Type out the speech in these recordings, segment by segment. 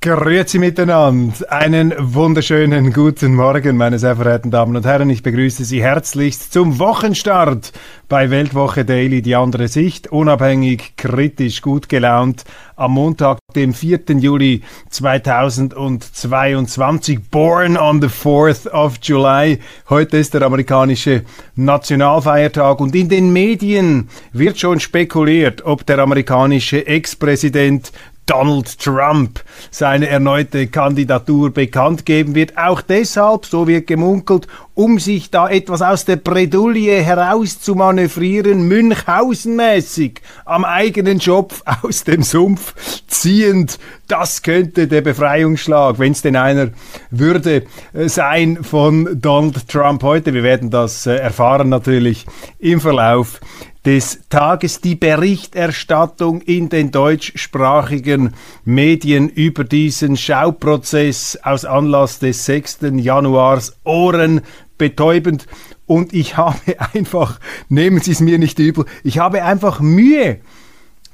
Grüezi miteinander. Einen wunderschönen guten Morgen, meine sehr verehrten Damen und Herren. Ich begrüße Sie herzlichst zum Wochenstart bei Weltwoche Daily, die andere Sicht. Unabhängig, kritisch, gut gelaunt. Am Montag, dem 4. Juli 2022. Born on the 4th of July. Heute ist der amerikanische Nationalfeiertag und in den Medien wird schon spekuliert, ob der amerikanische Ex-Präsident Donald Trump seine erneute Kandidatur bekannt geben wird. Auch deshalb, so wird gemunkelt, um sich da etwas aus der Bredouille herauszumanövrieren, Münchhausenmäßig am eigenen Schopf aus dem Sumpf ziehend. Das könnte der Befreiungsschlag, wenn es denn einer würde, äh, sein von Donald Trump heute. Wir werden das äh, erfahren natürlich im Verlauf des Tages die Berichterstattung in den deutschsprachigen Medien über diesen Schauprozess aus Anlass des 6. Januars ohrenbetäubend. Und ich habe einfach, nehmen Sie es mir nicht übel, ich habe einfach Mühe,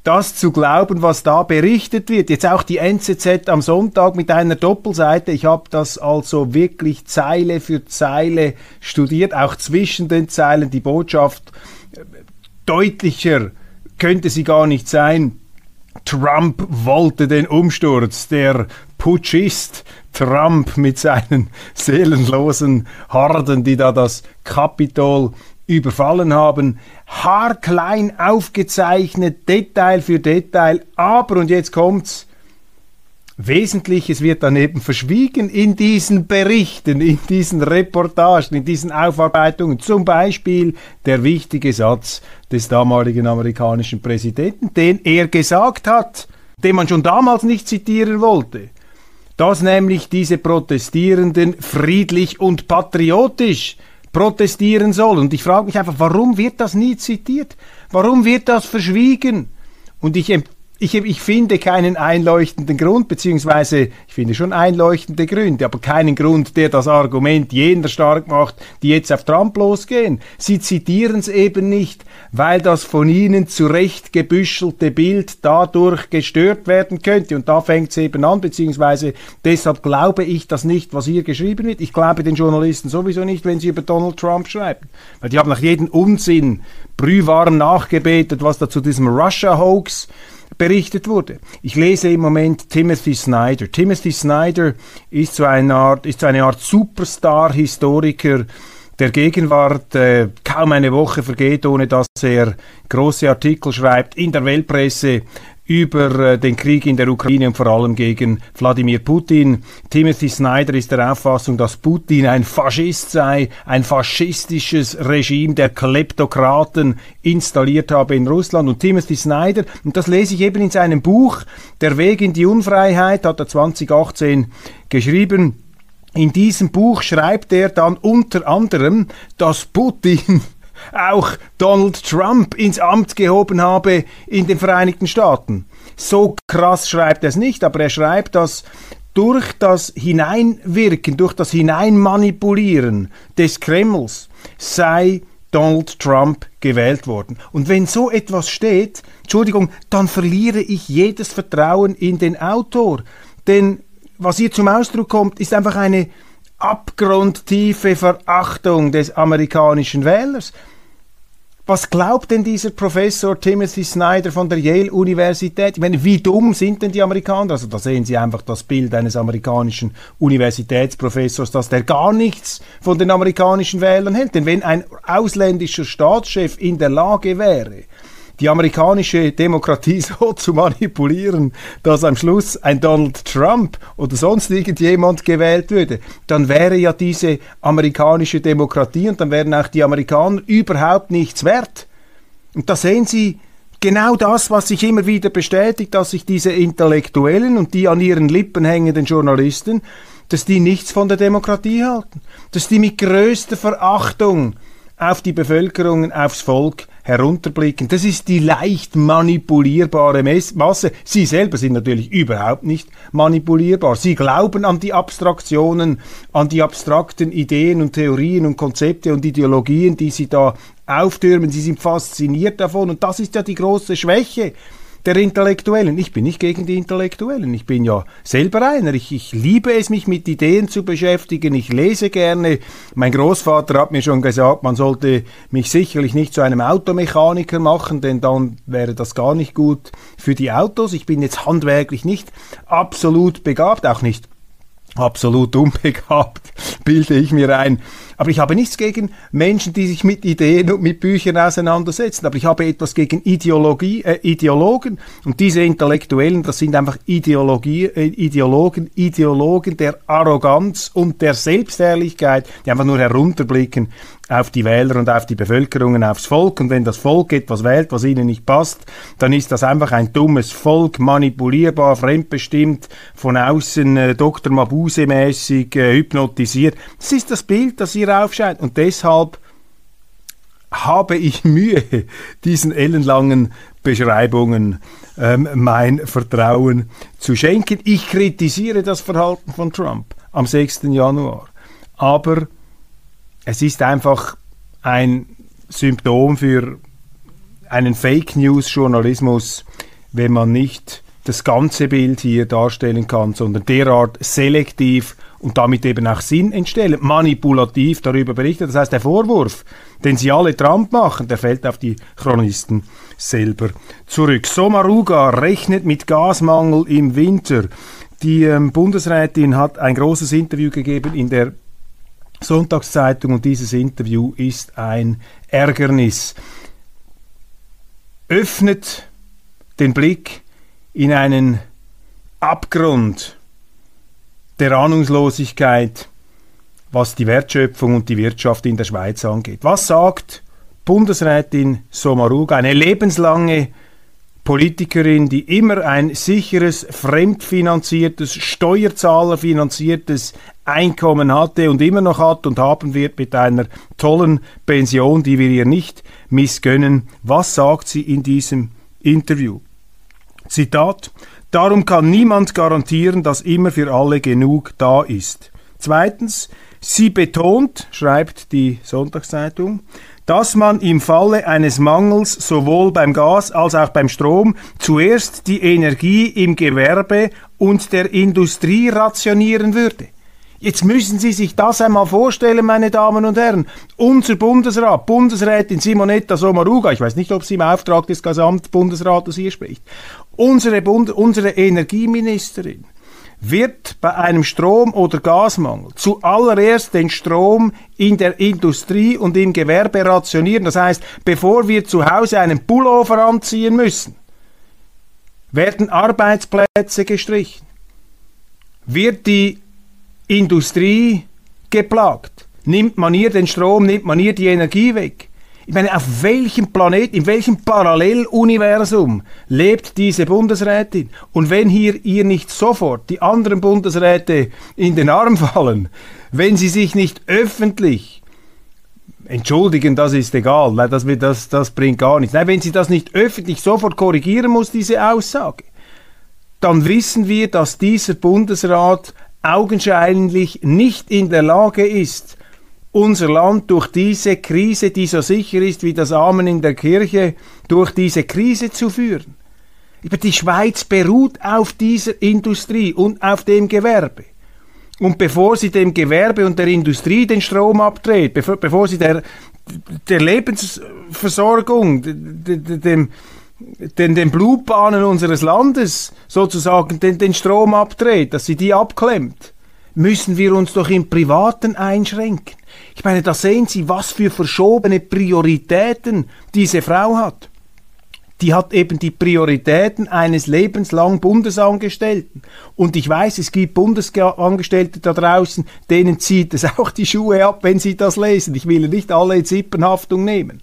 das zu glauben, was da berichtet wird. Jetzt auch die NZZ am Sonntag mit einer Doppelseite. Ich habe das also wirklich Zeile für Zeile studiert, auch zwischen den Zeilen die Botschaft deutlicher könnte sie gar nicht sein. Trump wollte den Umsturz. Der Putschist Trump mit seinen seelenlosen Horden, die da das Kapitol überfallen haben, haarklein aufgezeichnet, Detail für Detail. Aber, und jetzt kommt's, Wesentliches wird daneben verschwiegen in diesen Berichten, in diesen Reportagen, in diesen Aufarbeitungen. Zum Beispiel der wichtige Satz des damaligen amerikanischen Präsidenten, den er gesagt hat, den man schon damals nicht zitieren wollte. Dass nämlich diese Protestierenden friedlich und patriotisch protestieren sollen. Und ich frage mich einfach, warum wird das nie zitiert? Warum wird das verschwiegen? Und ich ich, ich finde keinen einleuchtenden Grund, beziehungsweise ich finde schon einleuchtende Gründe, aber keinen Grund, der das Argument jener stark macht, die jetzt auf Trump losgehen. Sie zitieren es eben nicht, weil das von ihnen zurecht gebüschelte Bild dadurch gestört werden könnte. Und da fängt es eben an, beziehungsweise deshalb glaube ich das nicht, was hier geschrieben wird. Ich glaube den Journalisten sowieso nicht, wenn sie über Donald Trump schreiben. Weil die haben nach jedem Unsinn brühwarm nachgebetet, was da zu diesem Russia-Hoax berichtet wurde. Ich lese im Moment Timothy Snyder. Timothy Snyder ist so eine Art, ist so eine Art Superstar-Historiker der Gegenwart. Äh, kaum eine Woche vergeht, ohne dass er große Artikel schreibt in der Weltpresse über äh, den Krieg in der Ukraine und vor allem gegen Wladimir Putin. Timothy Snyder ist der Auffassung, dass Putin ein Faschist sei, ein faschistisches Regime der Kleptokraten installiert habe in Russland. Und Timothy Snyder, und das lese ich eben in seinem Buch Der Weg in die Unfreiheit, hat er 2018 geschrieben. In diesem Buch schreibt er dann unter anderem, dass Putin auch Donald Trump ins Amt gehoben habe in den Vereinigten Staaten. So krass schreibt er es nicht, aber er schreibt, dass durch das Hineinwirken, durch das Hineinmanipulieren des Kremls sei Donald Trump gewählt worden. Und wenn so etwas steht, Entschuldigung, dann verliere ich jedes Vertrauen in den Autor. Denn was hier zum Ausdruck kommt, ist einfach eine abgrundtiefe Verachtung des amerikanischen Wählers. Was glaubt denn dieser Professor Timothy Snyder von der Yale-Universität? Ich meine, wie dumm sind denn die Amerikaner? Also da sehen Sie einfach das Bild eines amerikanischen Universitätsprofessors, dass der gar nichts von den amerikanischen Wählern hält. Denn wenn ein ausländischer Staatschef in der Lage wäre, die amerikanische Demokratie so zu manipulieren, dass am Schluss ein Donald Trump oder sonst irgendjemand gewählt würde, dann wäre ja diese amerikanische Demokratie und dann wären auch die Amerikaner überhaupt nichts wert. Und da sehen Sie genau das, was sich immer wieder bestätigt, dass sich diese Intellektuellen und die an ihren Lippen hängenden Journalisten, dass die nichts von der Demokratie halten, dass die mit größter Verachtung auf die Bevölkerung, aufs Volk herunterblicken. Das ist die leicht manipulierbare Masse. Sie selber sind natürlich überhaupt nicht manipulierbar. Sie glauben an die Abstraktionen, an die abstrakten Ideen und Theorien und Konzepte und Ideologien, die sie da auftürmen. Sie sind fasziniert davon und das ist ja die große Schwäche der Intellektuellen. Ich bin nicht gegen die Intellektuellen. Ich bin ja selber einer. Ich, ich liebe es, mich mit Ideen zu beschäftigen. Ich lese gerne. Mein Großvater hat mir schon gesagt, man sollte mich sicherlich nicht zu einem Automechaniker machen, denn dann wäre das gar nicht gut für die Autos. Ich bin jetzt handwerklich nicht absolut begabt, auch nicht absolut unbegabt, bilde ich mir ein. Aber ich habe nichts gegen Menschen, die sich mit Ideen und mit Büchern auseinandersetzen. Aber ich habe etwas gegen Ideologie, äh, Ideologen. Und diese Intellektuellen, das sind einfach Ideologie, äh, Ideologen, Ideologen der Arroganz und der Selbstherrlichkeit, die einfach nur herunterblicken auf die Wähler und auf die Bevölkerung aufs Volk. Und wenn das Volk etwas wählt, was ihnen nicht passt, dann ist das einfach ein dummes Volk, manipulierbar, fremdbestimmt, von außen äh, Dr. Mabuse-mäßig äh, hypnotisiert. Das ist das Bild, das ihr aufscheint. Und deshalb habe ich Mühe, diesen ellenlangen Beschreibungen ähm, mein Vertrauen zu schenken. Ich kritisiere das Verhalten von Trump am 6. Januar. Aber es ist einfach ein Symptom für einen Fake News Journalismus, wenn man nicht das ganze Bild hier darstellen kann, sondern derart selektiv und damit eben auch Sinn entstellen, manipulativ darüber berichtet. Das heißt, der Vorwurf, den sie alle Trump machen, der fällt auf die Chronisten selber zurück. Somaruga rechnet mit Gasmangel im Winter. Die ähm, Bundesrätin hat ein großes Interview gegeben in der Sonntagszeitung und dieses Interview ist ein Ärgernis. Öffnet den Blick in einen Abgrund der Ahnungslosigkeit, was die Wertschöpfung und die Wirtschaft in der Schweiz angeht. Was sagt Bundesrätin Sommaruga, eine lebenslange Politikerin, die immer ein sicheres, fremdfinanziertes, steuerzahlerfinanziertes Einkommen hatte und immer noch hat und haben wird mit einer tollen Pension, die wir ihr nicht missgönnen. Was sagt sie in diesem Interview? Zitat Darum kann niemand garantieren, dass immer für alle genug da ist. Zweitens, sie betont, schreibt die Sonntagszeitung, dass man im Falle eines Mangels sowohl beim Gas als auch beim Strom zuerst die Energie im Gewerbe und der Industrie rationieren würde. Jetzt müssen Sie sich das einmal vorstellen, meine Damen und Herren. Unser Bundesrat, Bundesrätin Simonetta Sommaruga, ich weiß nicht, ob sie im Auftrag des Gesamtbundesrates hier spricht, unsere, Bund unsere Energieministerin wird bei einem Strom- oder Gasmangel zuallererst den Strom in der Industrie und im Gewerbe rationieren. Das heißt, bevor wir zu Hause einen Pullover anziehen müssen, werden Arbeitsplätze gestrichen. Wird die Industrie geplagt? Nimmt man ihr den Strom, nimmt man ihr die Energie weg? Ich meine, auf welchem Planet, in welchem Paralleluniversum lebt diese Bundesrätin? Und wenn hier ihr nicht sofort die anderen Bundesräte in den Arm fallen, wenn sie sich nicht öffentlich entschuldigen, das ist egal, das, das, das bringt gar nichts. Nein, wenn sie das nicht öffentlich sofort korrigieren muss, diese Aussage, dann wissen wir, dass dieser Bundesrat augenscheinlich nicht in der Lage ist, unser Land durch diese Krise, die so sicher ist wie das Amen in der Kirche, durch diese Krise zu führen. Die Schweiz beruht auf dieser Industrie und auf dem Gewerbe. Und bevor sie dem Gewerbe und der Industrie den Strom abdreht, bevor, bevor sie der, der Lebensversorgung, dem, den, den Blutbahnen unseres Landes sozusagen den, den Strom abdreht, dass sie die abklemmt, müssen wir uns doch im Privaten einschränken. Ich meine, da sehen Sie, was für verschobene Prioritäten diese Frau hat. Die hat eben die Prioritäten eines lebenslang Bundesangestellten. Und ich weiß, es gibt Bundesangestellte da draußen, denen zieht es auch die Schuhe ab, wenn sie das lesen. Ich will nicht alle in Zippenhaftung nehmen.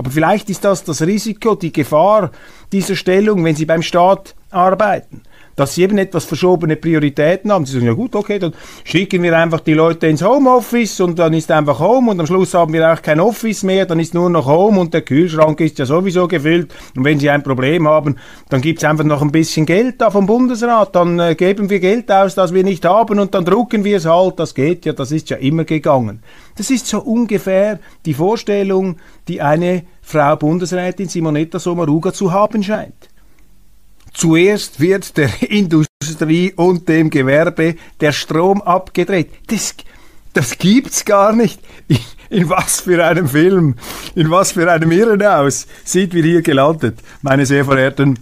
Aber vielleicht ist das das Risiko, die Gefahr dieser Stellung, wenn Sie beim Staat arbeiten dass sie eben etwas verschobene Prioritäten haben. Sie sagen, ja gut, okay, dann schicken wir einfach die Leute ins Homeoffice und dann ist einfach Home und am Schluss haben wir auch kein Office mehr, dann ist nur noch Home und der Kühlschrank ist ja sowieso gefüllt und wenn sie ein Problem haben, dann gibt es einfach noch ein bisschen Geld da vom Bundesrat, dann äh, geben wir Geld aus, das wir nicht haben und dann drucken wir es halt, das geht ja, das ist ja immer gegangen. Das ist so ungefähr die Vorstellung, die eine Frau Bundesrätin Simonetta Sommaruga zu haben scheint. Zuerst wird der Industrie und dem Gewerbe der Strom abgedreht. Das, das gibt's gar nicht. In, was für einem Film, in was für einem Irrenhaus sind wir hier gelandet, meine sehr verehrten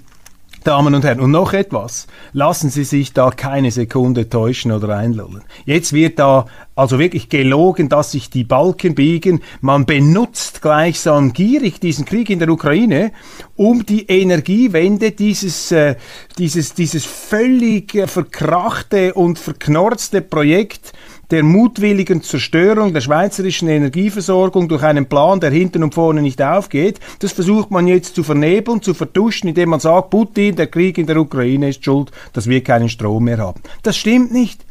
Damen und Herren. Und noch etwas. Lassen Sie sich da keine Sekunde täuschen oder einlullen. Jetzt wird da also wirklich gelogen, dass sich die Balken biegen. Man benutzt gleichsam gierig diesen Krieg in der Ukraine, um die Energiewende, dieses, äh, dieses, dieses völlig äh, verkrachte und verknorzte Projekt der mutwilligen Zerstörung der schweizerischen Energieversorgung durch einen Plan, der hinten und vorne nicht aufgeht. Das versucht man jetzt zu vernebeln, zu vertuschen, indem man sagt, Putin, der Krieg in der Ukraine ist schuld, dass wir keinen Strom mehr haben. Das stimmt nicht.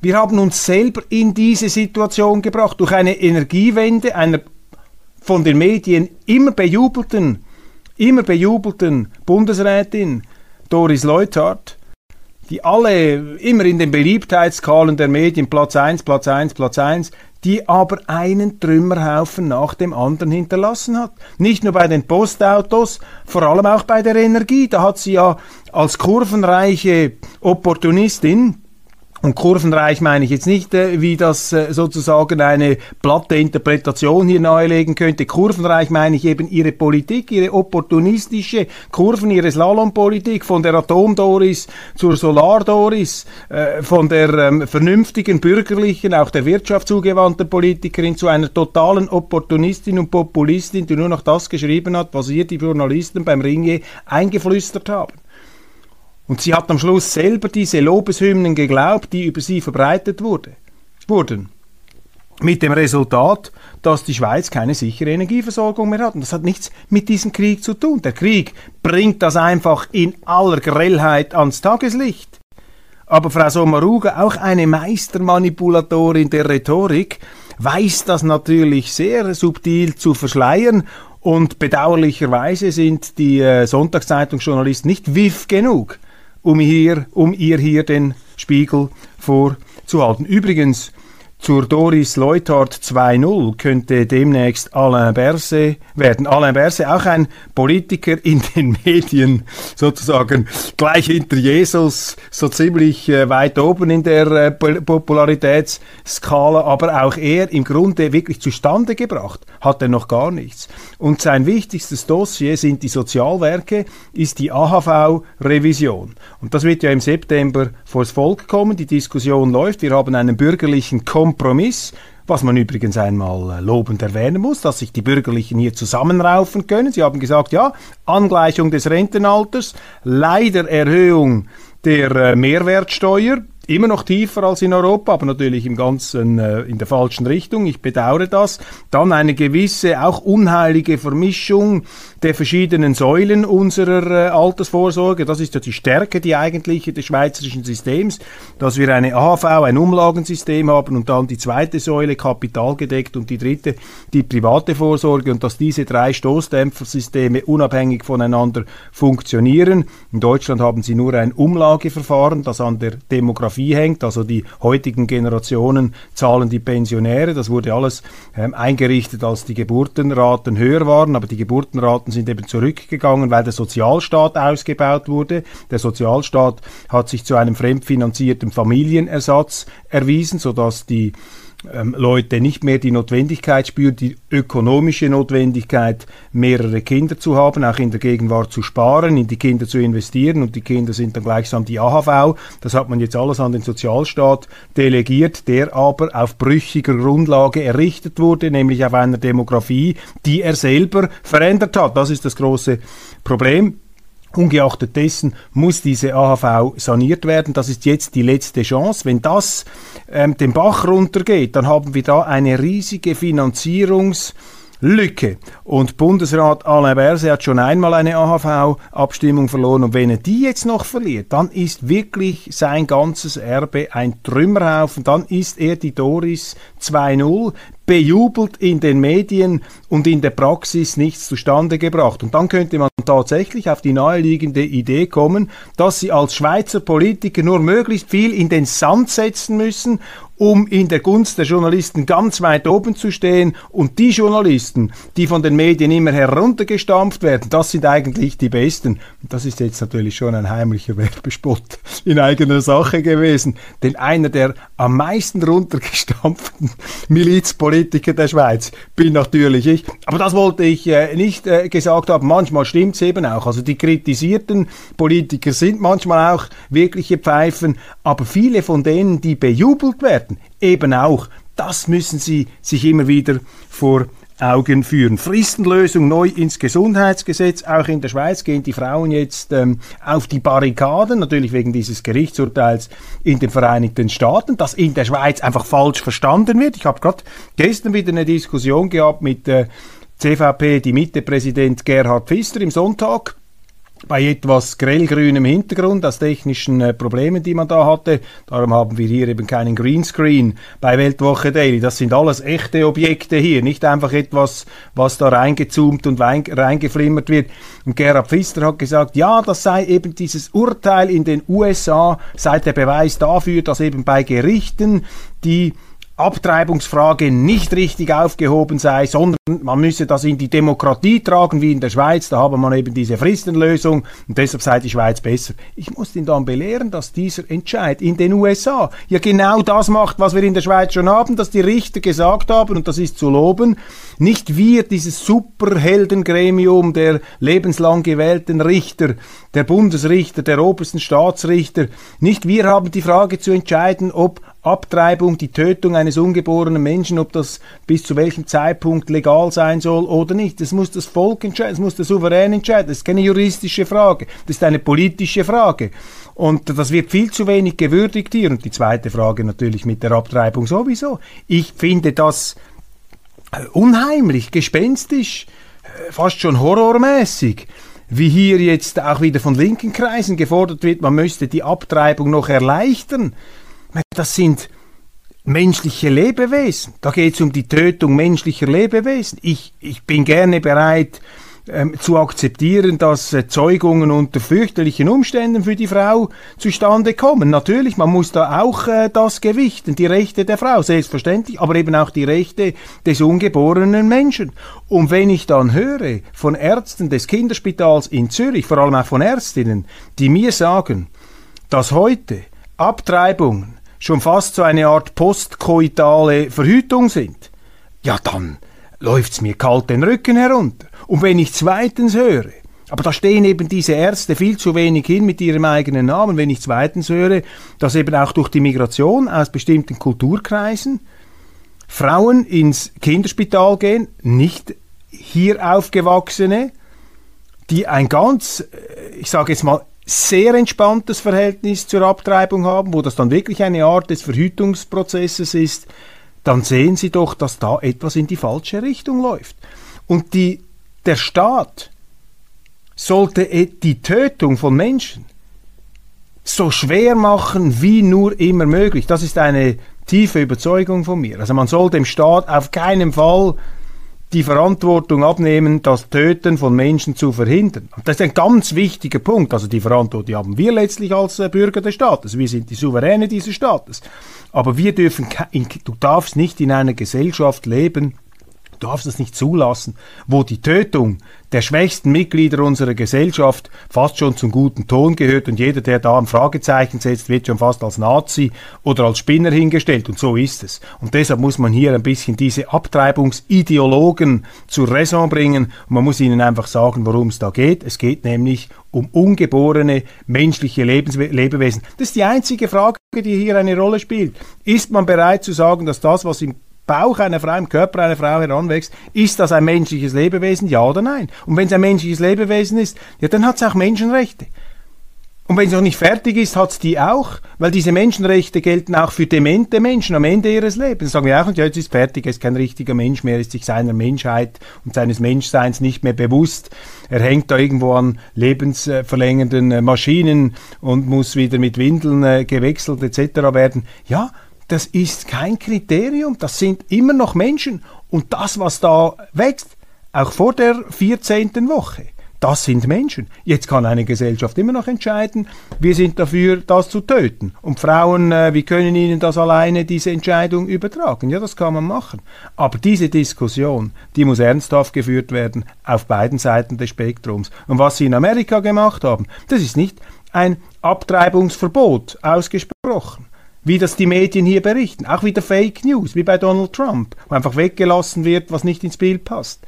Wir haben uns selber in diese Situation gebracht durch eine Energiewende einer von den Medien immer bejubelten, immer bejubelten Bundesrätin Doris Leuthard, die alle immer in den Beliebtheitsskalen der Medien Platz 1, Platz 1, Platz 1, die aber einen Trümmerhaufen nach dem anderen hinterlassen hat. Nicht nur bei den Postautos, vor allem auch bei der Energie. Da hat sie ja als kurvenreiche Opportunistin und kurvenreich meine ich jetzt nicht, äh, wie das äh, sozusagen eine platte Interpretation hier nahelegen könnte. Kurvenreich meine ich eben ihre Politik, ihre opportunistische Kurven, ihre Slalompolitik von der Atomdoris zur Solardoris, äh, von der ähm, vernünftigen bürgerlichen, auch der Wirtschaft zugewandten Politikerin zu einer totalen Opportunistin und Populistin, die nur noch das geschrieben hat, was ihr die Journalisten beim Ringe eingeflüstert haben. Und sie hat am Schluss selber diese Lobeshymnen geglaubt, die über sie verbreitet wurde, wurden. Mit dem Resultat, dass die Schweiz keine sichere Energieversorgung mehr hat. Und das hat nichts mit diesem Krieg zu tun. Der Krieg bringt das einfach in aller Grellheit ans Tageslicht. Aber Frau Sommaruga, auch eine Meistermanipulatorin der Rhetorik, weiß das natürlich sehr subtil zu verschleiern und bedauerlicherweise sind die äh, Sonntagszeitungsjournalisten nicht wiff genug, um, hier, um ihr hier den Spiegel vorzuhalten. Übrigens, zur Doris Leuthard 2.0 könnte demnächst Alain Berset werden. Alain Berset, auch ein Politiker in den Medien, sozusagen gleich hinter Jesus, so ziemlich äh, weit oben in der äh, Popularitätsskala, aber auch er im Grunde wirklich zustande gebracht hat er noch gar nichts. Und sein wichtigstes Dossier sind die Sozialwerke, ist die AHV-Revision. Und das wird ja im September vors Volk kommen. Die Diskussion läuft. Wir haben einen bürgerlichen Kompromiss was man übrigens einmal äh, lobend erwähnen muss, dass sich die Bürgerlichen hier zusammenraufen können. Sie haben gesagt, ja, Angleichung des Rentenalters, leider Erhöhung der äh, Mehrwertsteuer, immer noch tiefer als in Europa, aber natürlich im Ganzen äh, in der falschen Richtung. Ich bedauere das. Dann eine gewisse, auch unheilige Vermischung der verschiedenen Säulen unserer äh, Altersvorsorge. Das ist ja die Stärke, die eigentliche des schweizerischen Systems, dass wir eine AHV, ein Umlagensystem haben und dann die zweite Säule kapitalgedeckt und die dritte die private Vorsorge und dass diese drei Stoßdämpfersysteme unabhängig voneinander funktionieren. In Deutschland haben sie nur ein Umlageverfahren, das an der Demografie hängt, also die heutigen Generationen zahlen die Pensionäre. Das wurde alles ähm, eingerichtet, als die Geburtenraten höher waren, aber die Geburtenraten sind eben zurückgegangen, weil der Sozialstaat ausgebaut wurde. Der Sozialstaat hat sich zu einem fremdfinanzierten Familienersatz erwiesen, sodass die ähm, Leute nicht mehr die Notwendigkeit spüren, die ökonomische Notwendigkeit, mehrere Kinder zu haben, auch in der Gegenwart zu sparen, in die Kinder zu investieren und die Kinder sind dann gleichsam die AHV. Das hat man jetzt alles an den Sozialstaat delegiert, der aber auf brüchiger Grundlage errichtet wurde, nämlich auf einer Demografie, die er selber verändert hat. Das ist das große Problem. Ungeachtet dessen muss diese AHV saniert werden. Das ist jetzt die letzte Chance. Wenn das ähm, den Bach runtergeht, dann haben wir da eine riesige Finanzierungs- Lücke. Und Bundesrat Alain Berset hat schon einmal eine AHV-Abstimmung verloren. Und wenn er die jetzt noch verliert, dann ist wirklich sein ganzes Erbe ein Trümmerhaufen. Dann ist er die Doris 2.0 bejubelt in den Medien und in der Praxis nichts zustande gebracht. Und dann könnte man tatsächlich auf die naheliegende Idee kommen, dass sie als Schweizer Politiker nur möglichst viel in den Sand setzen müssen um in der Gunst der Journalisten ganz weit oben zu stehen. Und die Journalisten, die von den Medien immer heruntergestampft werden, das sind eigentlich die Besten. Und das ist jetzt natürlich schon ein heimlicher Werbespott in eigener Sache gewesen. Denn einer der am meisten runtergestampften Milizpolitiker der Schweiz bin natürlich ich. Aber das wollte ich äh, nicht äh, gesagt haben. Manchmal stimmt's eben auch. Also die kritisierten Politiker sind manchmal auch wirkliche Pfeifen. Aber viele von denen, die bejubelt werden, werden. Eben auch. Das müssen Sie sich immer wieder vor Augen führen. Fristenlösung neu ins Gesundheitsgesetz. Auch in der Schweiz gehen die Frauen jetzt ähm, auf die Barrikaden, natürlich wegen dieses Gerichtsurteils in den Vereinigten Staaten, das in der Schweiz einfach falsch verstanden wird. Ich habe gerade gestern wieder eine Diskussion gehabt mit äh, CVP, die Mitte-Präsident Gerhard Pfister im Sonntag bei etwas grellgrünem Hintergrund aus technischen äh, Problemen, die man da hatte. Darum haben wir hier eben keinen Greenscreen bei Weltwoche Daily. Das sind alles echte Objekte hier, nicht einfach etwas, was da reingezoomt und reingeflimmert wird. Und Gerhard Pfister hat gesagt, ja, das sei eben dieses Urteil in den USA, sei der Beweis dafür, dass eben bei Gerichten die Abtreibungsfrage nicht richtig aufgehoben sei, sondern man müsse das in die Demokratie tragen, wie in der Schweiz. Da habe man eben diese Fristenlösung und deshalb sei die Schweiz besser. Ich muss ihn dann belehren, dass dieser Entscheid in den USA ja genau das macht, was wir in der Schweiz schon haben, dass die Richter gesagt haben, und das ist zu loben, nicht wir, dieses Superheldengremium der lebenslang gewählten Richter, der Bundesrichter, der obersten Staatsrichter, nicht wir haben die Frage zu entscheiden, ob Abtreibung, die Tötung eines ungeborenen Menschen, ob das bis zu welchem Zeitpunkt legal sein soll oder nicht. Das muss das Volk entscheiden, das muss der Souverän entscheiden. Das ist keine juristische Frage, das ist eine politische Frage. Und das wird viel zu wenig gewürdigt hier. Und die zweite Frage natürlich mit der Abtreibung sowieso. Ich finde das äh, unheimlich, gespenstisch, äh, fast schon horrormäßig wie hier jetzt auch wieder von linken Kreisen gefordert wird, man müsste die Abtreibung noch erleichtern. Das sind menschliche Lebewesen. Da geht es um die Tötung menschlicher Lebewesen. Ich, ich bin gerne bereit ähm, zu akzeptieren, dass äh, Zeugungen unter fürchterlichen Umständen für die Frau zustande kommen. Natürlich, man muss da auch äh, das gewichten, die Rechte der Frau, selbstverständlich, aber eben auch die Rechte des ungeborenen Menschen. Und wenn ich dann höre von Ärzten des Kinderspitals in Zürich, vor allem auch von Ärztinnen, die mir sagen, dass heute Abtreibungen schon fast so eine Art postkoitale Verhütung sind, ja dann läuft's mir kalt den Rücken herunter. Und wenn ich zweitens höre, aber da stehen eben diese Ärzte viel zu wenig hin mit ihrem eigenen Namen, wenn ich zweitens höre, dass eben auch durch die Migration aus bestimmten Kulturkreisen Frauen ins Kinderspital gehen, nicht hier aufgewachsene, die ein ganz, äh, ich sage jetzt mal, sehr entspanntes Verhältnis zur Abtreibung haben, wo das dann wirklich eine Art des Verhütungsprozesses ist, dann sehen Sie doch, dass da etwas in die falsche Richtung läuft. Und die, der Staat sollte die Tötung von Menschen so schwer machen wie nur immer möglich. Das ist eine tiefe Überzeugung von mir. Also man soll dem Staat auf keinen Fall die Verantwortung abnehmen, das Töten von Menschen zu verhindern. Das ist ein ganz wichtiger Punkt. Also die Verantwortung haben wir letztlich als äh, Bürger des Staates. Wir sind die Souveräne dieses Staates. Aber wir dürfen, du darfst nicht in einer Gesellschaft leben, Du darfst es nicht zulassen, wo die Tötung der schwächsten Mitglieder unserer Gesellschaft fast schon zum guten Ton gehört und jeder, der da ein Fragezeichen setzt, wird schon fast als Nazi oder als Spinner hingestellt und so ist es. Und deshalb muss man hier ein bisschen diese Abtreibungsideologen zur Raison bringen und man muss ihnen einfach sagen, worum es da geht. Es geht nämlich um ungeborene menschliche Lebens Lebewesen. Das ist die einzige Frage, die hier eine Rolle spielt. Ist man bereit zu sagen, dass das, was im Bauch einer Frau, im Körper einer Frau heranwächst, ist das ein menschliches Lebewesen, ja oder nein? Und wenn es ein menschliches Lebewesen ist, ja, dann hat es auch Menschenrechte. Und wenn es noch nicht fertig ist, hat es die auch, weil diese Menschenrechte gelten auch für demente Menschen am Ende ihres Lebens. Sagen wir auch, ja, jetzt ist fertig, er ist kein richtiger Mensch mehr, ist sich seiner Menschheit und seines Menschseins nicht mehr bewusst. Er hängt da irgendwo an lebensverlängernden äh, Maschinen und muss wieder mit Windeln äh, gewechselt etc. werden. Ja, das ist kein Kriterium, das sind immer noch Menschen. Und das, was da wächst, auch vor der 14. Woche, das sind Menschen. Jetzt kann eine Gesellschaft immer noch entscheiden, wir sind dafür, das zu töten. Und Frauen, äh, wir können ihnen das alleine, diese Entscheidung übertragen. Ja, das kann man machen. Aber diese Diskussion, die muss ernsthaft geführt werden auf beiden Seiten des Spektrums. Und was sie in Amerika gemacht haben, das ist nicht ein Abtreibungsverbot ausgesprochen wie das die Medien hier berichten, auch wieder Fake News, wie bei Donald Trump, wo einfach weggelassen wird, was nicht ins Bild passt.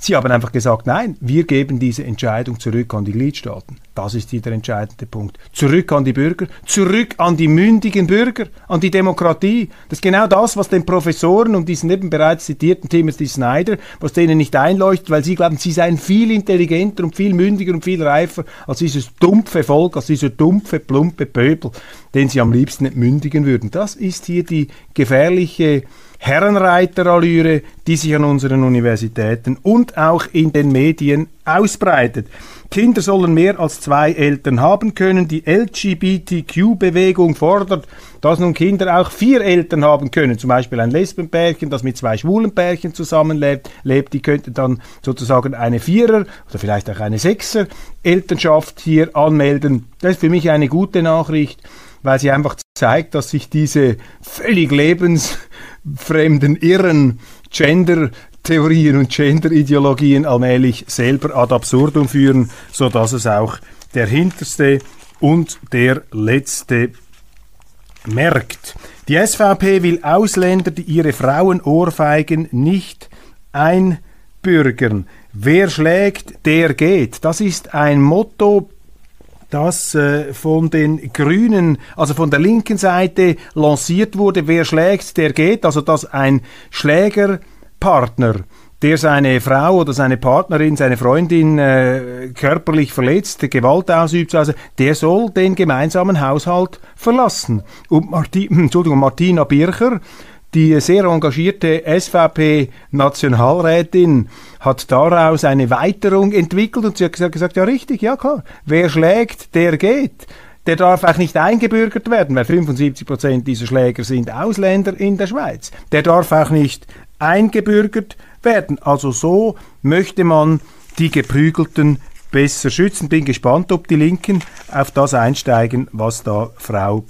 Sie haben einfach gesagt, nein, wir geben diese Entscheidung zurück an die Gliedstaaten. Das ist hier der entscheidende Punkt. Zurück an die Bürger, zurück an die mündigen Bürger, an die Demokratie. Das ist genau das, was den Professoren und diesen eben bereits zitierten Timothy Snyder, was denen nicht einleuchtet, weil sie glauben, sie seien viel intelligenter und viel mündiger und viel reifer als dieses dumpfe Volk, als dieser dumpfe, plumpe Pöbel, den sie am liebsten entmündigen würden. Das ist hier die gefährliche Herrenreiterallüre, die sich an unseren Universitäten und auch in den Medien ausbreitet. Kinder sollen mehr als zwei Eltern haben können. Die LGBTQ-Bewegung fordert, dass nun Kinder auch vier Eltern haben können. Zum Beispiel ein Lesbenpärchen, das mit zwei schwulen Pärchen zusammenlebt, lebt, die könnte dann sozusagen eine Vierer oder vielleicht auch eine Sechser Elternschaft hier anmelden. Das ist für mich eine gute Nachricht, weil sie einfach zeigt, dass sich diese völlig lebensfremden, irren Gender Theorien und Gender-Ideologien allmählich selber ad absurdum führen, so dass es auch der Hinterste und der Letzte merkt. Die SVP will Ausländer, die ihre Frauen ohrfeigen, nicht einbürgern. Wer schlägt, der geht. Das ist ein Motto, das äh, von den Grünen, also von der linken Seite lanciert wurde. Wer schlägt, der geht. Also dass ein Schläger Partner, der seine Frau oder seine Partnerin, seine Freundin äh, körperlich verletzt, Gewalt ausübt, also der soll den gemeinsamen Haushalt verlassen. Und Marti Entschuldigung, Martina Bircher, die sehr engagierte SVP-Nationalrätin hat daraus eine Weiterung entwickelt und sie hat gesagt, ja richtig, ja klar, wer schlägt, der geht der darf auch nicht eingebürgert werden, weil 75 Prozent dieser Schläger sind Ausländer in der Schweiz. Der darf auch nicht eingebürgert werden. Also so möchte man die Geprügelten besser schützen. Bin gespannt, ob die Linken auf das einsteigen, was da Frau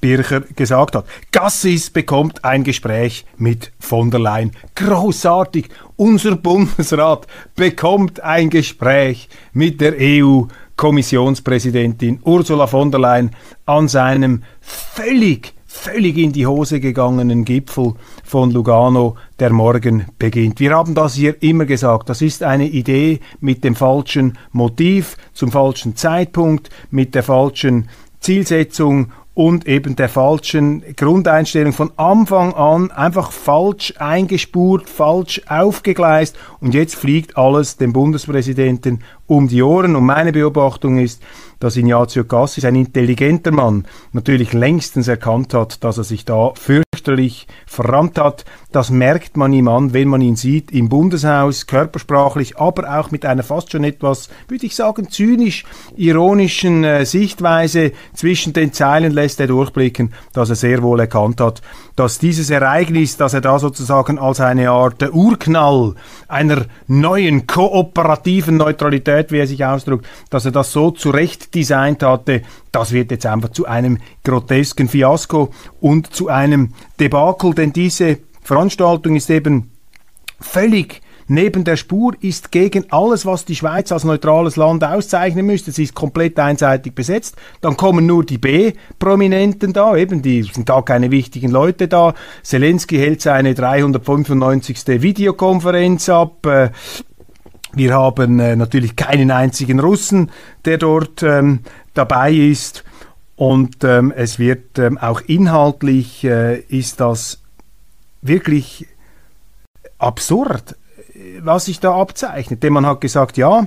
Bircher gesagt hat. Gassis bekommt ein Gespräch mit von der Leyen. Großartig. Unser Bundesrat bekommt ein Gespräch mit der EU-Kommissionspräsidentin Ursula von der Leyen an seinem völlig völlig in die Hose gegangenen Gipfel von Lugano, der morgen beginnt. Wir haben das hier immer gesagt, das ist eine Idee mit dem falschen Motiv, zum falschen Zeitpunkt, mit der falschen Zielsetzung und eben der falschen Grundeinstellung von Anfang an einfach falsch eingespurt, falsch aufgegleist. Und jetzt fliegt alles dem Bundespräsidenten um die Ohren und meine Beobachtung ist, dass Ignazio Cassis, ein intelligenter Mann, natürlich längstens erkannt hat, dass er sich da fürchterlich verrannt hat. Das merkt man ihm an, wenn man ihn sieht im Bundeshaus, körpersprachlich, aber auch mit einer fast schon etwas, würde ich sagen, zynisch ironischen äh, Sichtweise zwischen den Zeilen lässt er durchblicken, dass er sehr wohl erkannt hat, dass dieses Ereignis, dass er da sozusagen als eine Art Urknall einer neuen kooperativen Neutralität, wie er sich ausdrückt, dass er das so zurecht designt hatte, das wird jetzt einfach zu einem grotesken Fiasko und zu einem Debakel, denn diese Veranstaltung ist eben völlig neben der Spur ist gegen alles, was die Schweiz als neutrales Land auszeichnen müsste. Sie ist komplett einseitig besetzt. Dann kommen nur die B-Prominenten da, eben, die sind gar keine wichtigen Leute da. Zelensky hält seine 395. Videokonferenz ab. Wir haben äh, natürlich keinen einzigen Russen, der dort ähm, dabei ist. Und ähm, es wird ähm, auch inhaltlich äh, ist das wirklich absurd was sich da abzeichnet. Denn man hat gesagt, ja,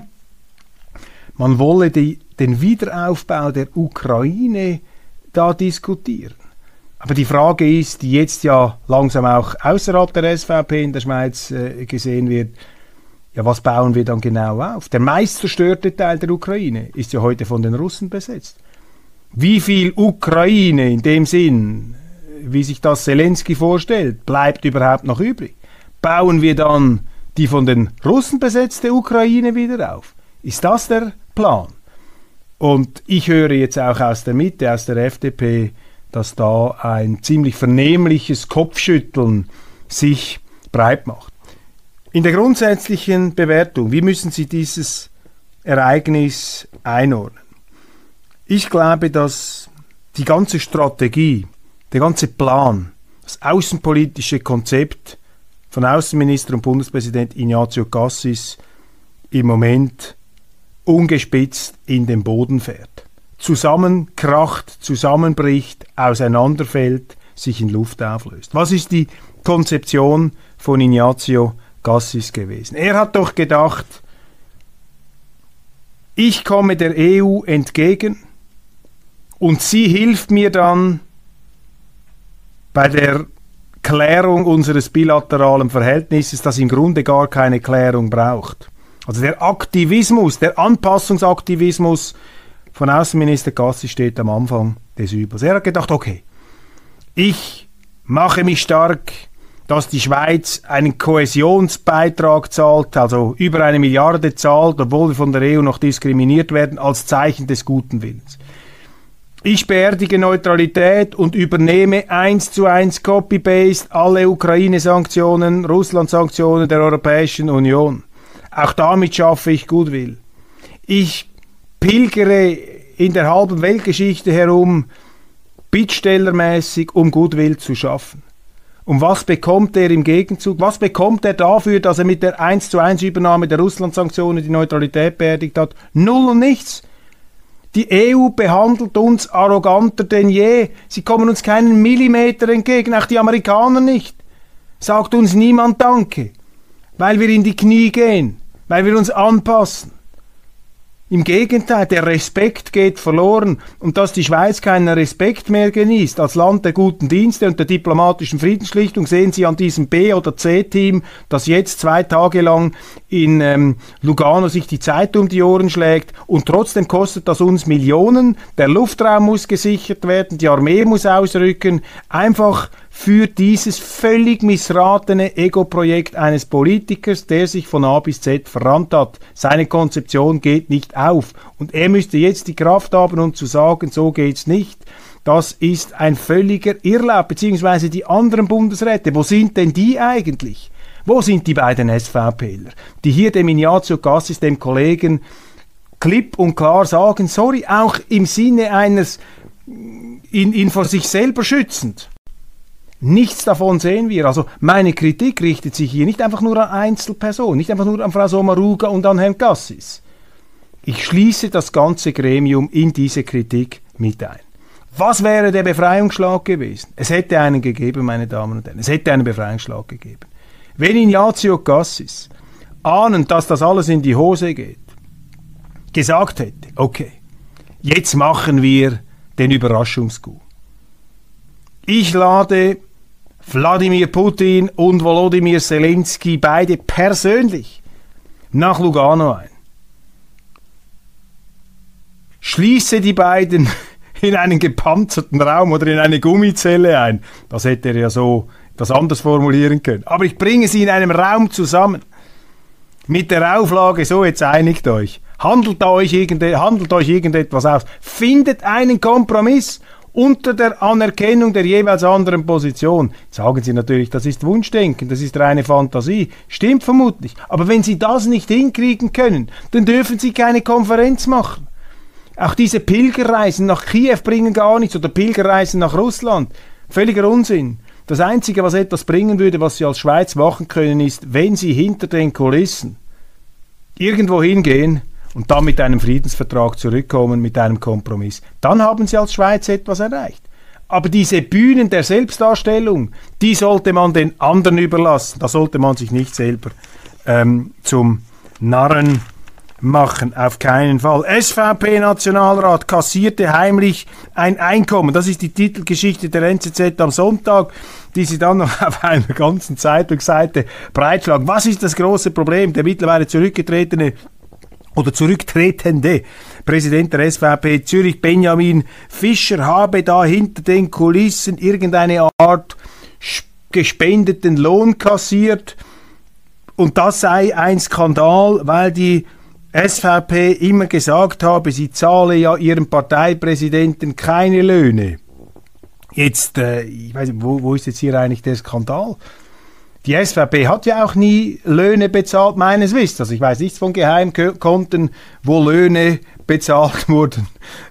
man wolle die, den Wiederaufbau der Ukraine da diskutieren. Aber die Frage ist, die jetzt ja langsam auch außerhalb der SVP in der Schweiz äh, gesehen wird, ja, was bauen wir dann genau auf? Der meist zerstörte Teil der Ukraine ist ja heute von den Russen besetzt. Wie viel Ukraine in dem Sinn, wie sich das Zelensky vorstellt, bleibt überhaupt noch übrig? Bauen wir dann die von den Russen besetzte Ukraine wieder auf? Ist das der Plan? Und ich höre jetzt auch aus der Mitte, aus der FDP, dass da ein ziemlich vernehmliches Kopfschütteln sich breit macht. In der grundsätzlichen Bewertung, wie müssen Sie dieses Ereignis einordnen? Ich glaube, dass die ganze Strategie, der ganze Plan, das außenpolitische Konzept von Außenminister und Bundespräsident Ignazio Cassis im Moment ungespitzt in den Boden fährt zusammenkracht, zusammenbricht, auseinanderfällt, sich in Luft auflöst. Was ist die Konzeption von Ignazio Gassis gewesen? Er hat doch gedacht, ich komme der EU entgegen und sie hilft mir dann bei der Klärung unseres bilateralen Verhältnisses, das im Grunde gar keine Klärung braucht. Also der Aktivismus, der Anpassungsaktivismus von Außenminister Gassi steht am Anfang des Übels. Er hat gedacht, okay, ich mache mich stark, dass die Schweiz einen Kohäsionsbeitrag zahlt, also über eine Milliarde zahlt, obwohl wir von der EU noch diskriminiert werden, als Zeichen des guten Willens. Ich beerdige Neutralität und übernehme eins zu eins Copy-Paste alle Ukraine-Sanktionen, Russland-Sanktionen der Europäischen Union. Auch damit schaffe ich Goodwill. Ich pilgere in der halben Weltgeschichte herum, bittstellermäßig, um Goodwill zu schaffen. Und was bekommt er im Gegenzug? Was bekommt er dafür, dass er mit der 1 zu 1 Übernahme der Russland-Sanktionen die Neutralität beerdigt hat? Null und nichts. Die EU behandelt uns arroganter denn je. Sie kommen uns keinen Millimeter entgegen, auch die Amerikaner nicht. Sagt uns niemand Danke, weil wir in die Knie gehen, weil wir uns anpassen. Im Gegenteil, der Respekt geht verloren. Und dass die Schweiz keinen Respekt mehr genießt als Land der guten Dienste und der diplomatischen Friedensschlichtung, sehen Sie an diesem B- oder C-Team, das jetzt zwei Tage lang in ähm, Lugano sich die Zeit um die Ohren schlägt. Und trotzdem kostet das uns Millionen, der Luftraum muss gesichert werden, die Armee muss ausrücken, einfach für dieses völlig missratene Ego-Projekt eines Politikers, der sich von A bis Z verrannt hat. Seine Konzeption geht nicht auf. Und er müsste jetzt die Kraft haben, um zu sagen, so geht's nicht. Das ist ein völliger Irrlaub, beziehungsweise die anderen Bundesräte. Wo sind denn die eigentlich? Wo sind die beiden SVPler, die hier dem Ignazio Cassis, dem Kollegen, klipp und klar sagen, sorry, auch im Sinne eines ihn, ihn vor sich selber schützend. Nichts davon sehen wir. Also meine Kritik richtet sich hier nicht einfach nur an Einzelpersonen, nicht einfach nur an Frau Sommaruga und an Herrn Gassis. Ich schließe das ganze Gremium in diese Kritik mit ein. Was wäre der Befreiungsschlag gewesen? Es hätte einen gegeben, meine Damen und Herren. Es hätte einen Befreiungsschlag gegeben. Wenn Ignazio Gassis, ahnend, dass das alles in die Hose geht, gesagt hätte, okay, jetzt machen wir den Überraschungsgut. Ich lade Wladimir Putin und Volodymyr Zelensky beide persönlich nach Lugano ein. Schließe die beiden in einen gepanzerten Raum oder in eine Gummizelle ein. Das hätte er ja so das anders formulieren können. Aber ich bringe sie in einem Raum zusammen. Mit der Auflage, so jetzt einigt euch. Handelt euch, handelt euch irgendetwas aus. Findet einen Kompromiss unter der Anerkennung der jeweils anderen Position. Sagen Sie natürlich, das ist Wunschdenken, das ist reine Fantasie. Stimmt vermutlich. Aber wenn Sie das nicht hinkriegen können, dann dürfen Sie keine Konferenz machen. Auch diese Pilgerreisen nach Kiew bringen gar nichts oder Pilgerreisen nach Russland. Völliger Unsinn. Das Einzige, was etwas bringen würde, was Sie als Schweiz machen können, ist, wenn Sie hinter den Kulissen irgendwo hingehen und dann mit einem Friedensvertrag zurückkommen, mit einem Kompromiss, dann haben sie als Schweiz etwas erreicht. Aber diese Bühnen der Selbstdarstellung, die sollte man den anderen überlassen. Da sollte man sich nicht selber ähm, zum Narren machen, auf keinen Fall. SVP-Nationalrat kassierte heimlich ein Einkommen. Das ist die Titelgeschichte der NZZ am Sonntag, die sie dann noch auf einer ganzen Zeitungsseite breitschlagen. Was ist das große Problem? Der mittlerweile zurückgetretene oder zurücktretende Präsident der SVP Zürich Benjamin Fischer habe da hinter den Kulissen irgendeine Art gespendeten Lohn kassiert und das sei ein Skandal, weil die SVP immer gesagt habe, sie zahle ja ihrem Parteipräsidenten keine Löhne. Jetzt, äh, ich weiß nicht, wo, wo ist jetzt hier eigentlich der Skandal? Die SVP hat ja auch nie Löhne bezahlt, meines Wissens. Also ich weiß nichts von Geheimkonten, wo Löhne bezahlt wurden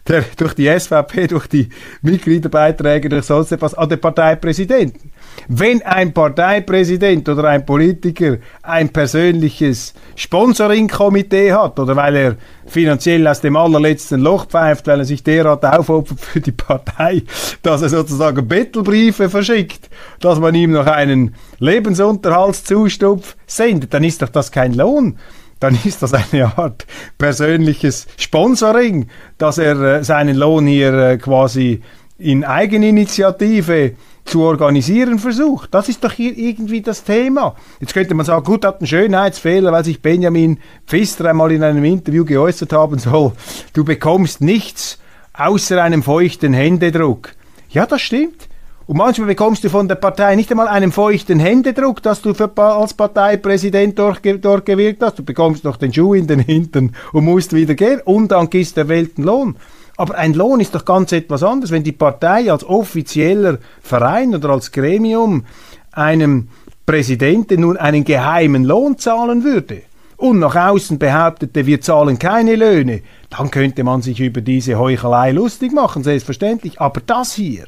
der, durch die SVP, durch die Mitgliederbeiträge, durch sonst etwas an den Parteipräsidenten. Wenn ein Parteipräsident oder ein Politiker ein persönliches Sponsoring-Komitee hat oder weil er finanziell aus dem allerletzten Loch pfeift, weil er sich derart aufopfert für die Partei, dass er sozusagen Bettelbriefe verschickt, dass man ihm noch einen Lebensunterhaltszustupf sendet, dann ist doch das kein Lohn dann ist das eine Art persönliches Sponsoring, dass er äh, seinen Lohn hier äh, quasi in Eigeninitiative zu organisieren versucht. Das ist doch hier irgendwie das Thema. Jetzt könnte man sagen, gut, hat einen Schönheitsfehler, weil sich Benjamin Pfister einmal in einem Interview geäußert haben soll, du bekommst nichts außer einem feuchten Händedruck. Ja, das stimmt. Und manchmal bekommst du von der Partei nicht einmal einen feuchten Händedruck, dass du für, als Parteipräsident dort, dort gewirkt hast. Du bekommst noch den Schuh in den Hintern und musst wieder gehen. Und dann gibst der Welt einen Lohn. Aber ein Lohn ist doch ganz etwas anderes. Wenn die Partei als offizieller Verein oder als Gremium einem Präsidenten nun einen geheimen Lohn zahlen würde und nach außen behauptete, wir zahlen keine Löhne, dann könnte man sich über diese Heuchelei lustig machen, selbstverständlich. Aber das hier,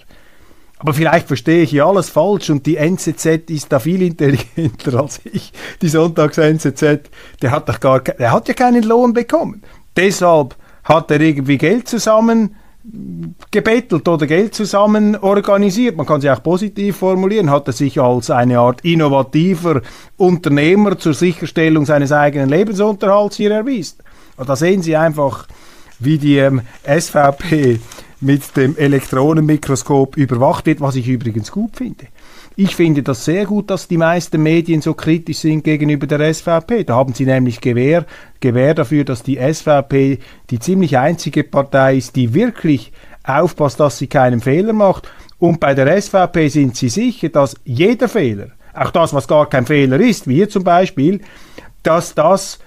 aber vielleicht verstehe ich hier alles falsch und die NZZ ist da viel intelligenter als ich. Die Sonntags-NZZ, der hat doch gar, der hat ja keinen Lohn bekommen. Deshalb hat er irgendwie Geld zusammen gebettelt oder Geld zusammen organisiert. Man kann sich auch positiv formulieren, hat er sich als eine Art innovativer Unternehmer zur Sicherstellung seines eigenen Lebensunterhalts hier erwiesen. Und da sehen Sie einfach, wie die ähm, SVP mit dem Elektronenmikroskop überwacht wird, was ich übrigens gut finde. Ich finde das sehr gut, dass die meisten Medien so kritisch sind gegenüber der SVP. Da haben sie nämlich Gewähr, Gewähr dafür, dass die SVP die ziemlich einzige Partei ist, die wirklich aufpasst, dass sie keinen Fehler macht. Und bei der SVP sind sie sicher, dass jeder Fehler, auch das, was gar kein Fehler ist, wie hier zum Beispiel, dass das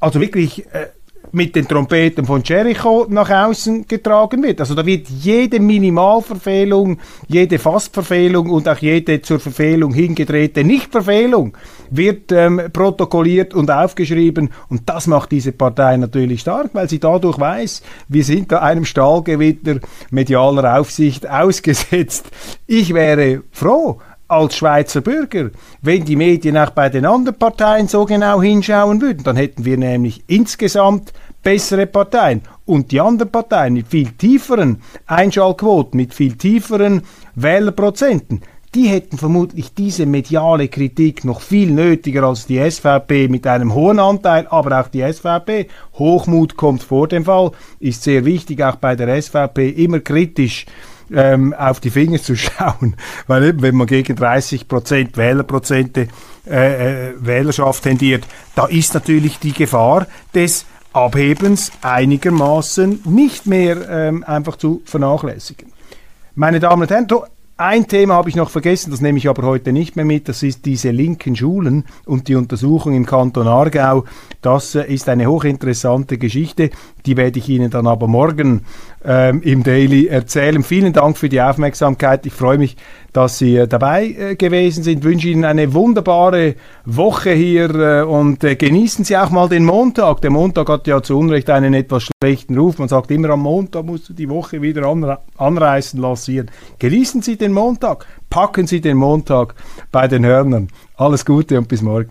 also wirklich äh, mit den Trompeten von Jericho nach außen getragen wird. Also da wird jede Minimalverfehlung, jede Fastverfehlung und auch jede zur Verfehlung hingedrehte Nichtverfehlung wird ähm, protokolliert und aufgeschrieben und das macht diese Partei natürlich stark, weil sie dadurch weiß, wir sind da einem Stahlgewitter medialer Aufsicht ausgesetzt. Ich wäre froh, als Schweizer Bürger, wenn die Medien auch bei den anderen Parteien so genau hinschauen würden, dann hätten wir nämlich insgesamt bessere Parteien und die anderen Parteien mit viel tieferen Einschaltquoten, mit viel tieferen Wählerprozenten, die hätten vermutlich diese mediale Kritik noch viel nötiger als die SVP mit einem hohen Anteil, aber auch die SVP. Hochmut kommt vor dem Fall, ist sehr wichtig, auch bei der SVP immer kritisch ähm, auf die Finger zu schauen, weil eben, wenn man gegen 30 Prozent Wählerprozente äh, äh, Wählerschaft tendiert, da ist natürlich die Gefahr des Abhebens einigermaßen nicht mehr ähm, einfach zu vernachlässigen. Meine Damen und Herren, ein Thema habe ich noch vergessen, das nehme ich aber heute nicht mehr mit, das ist diese linken Schulen und die Untersuchung im Kanton Aargau. Das äh, ist eine hochinteressante Geschichte, die werde ich Ihnen dann aber morgen ähm, im Daily erzählen. Vielen Dank für die Aufmerksamkeit. Ich freue mich, dass Sie äh, dabei äh, gewesen sind. Ich wünsche Ihnen eine wunderbare Woche hier äh, und genießen Sie auch mal den Montag. Der Montag hat ja zu Unrecht einen etwas schlechten Ruf. Man sagt immer, am Montag musst du die Woche wieder anre anreißen lassen. Genießen Sie den Montag. Packen Sie den Montag bei den Hörnern. Alles Gute und bis morgen.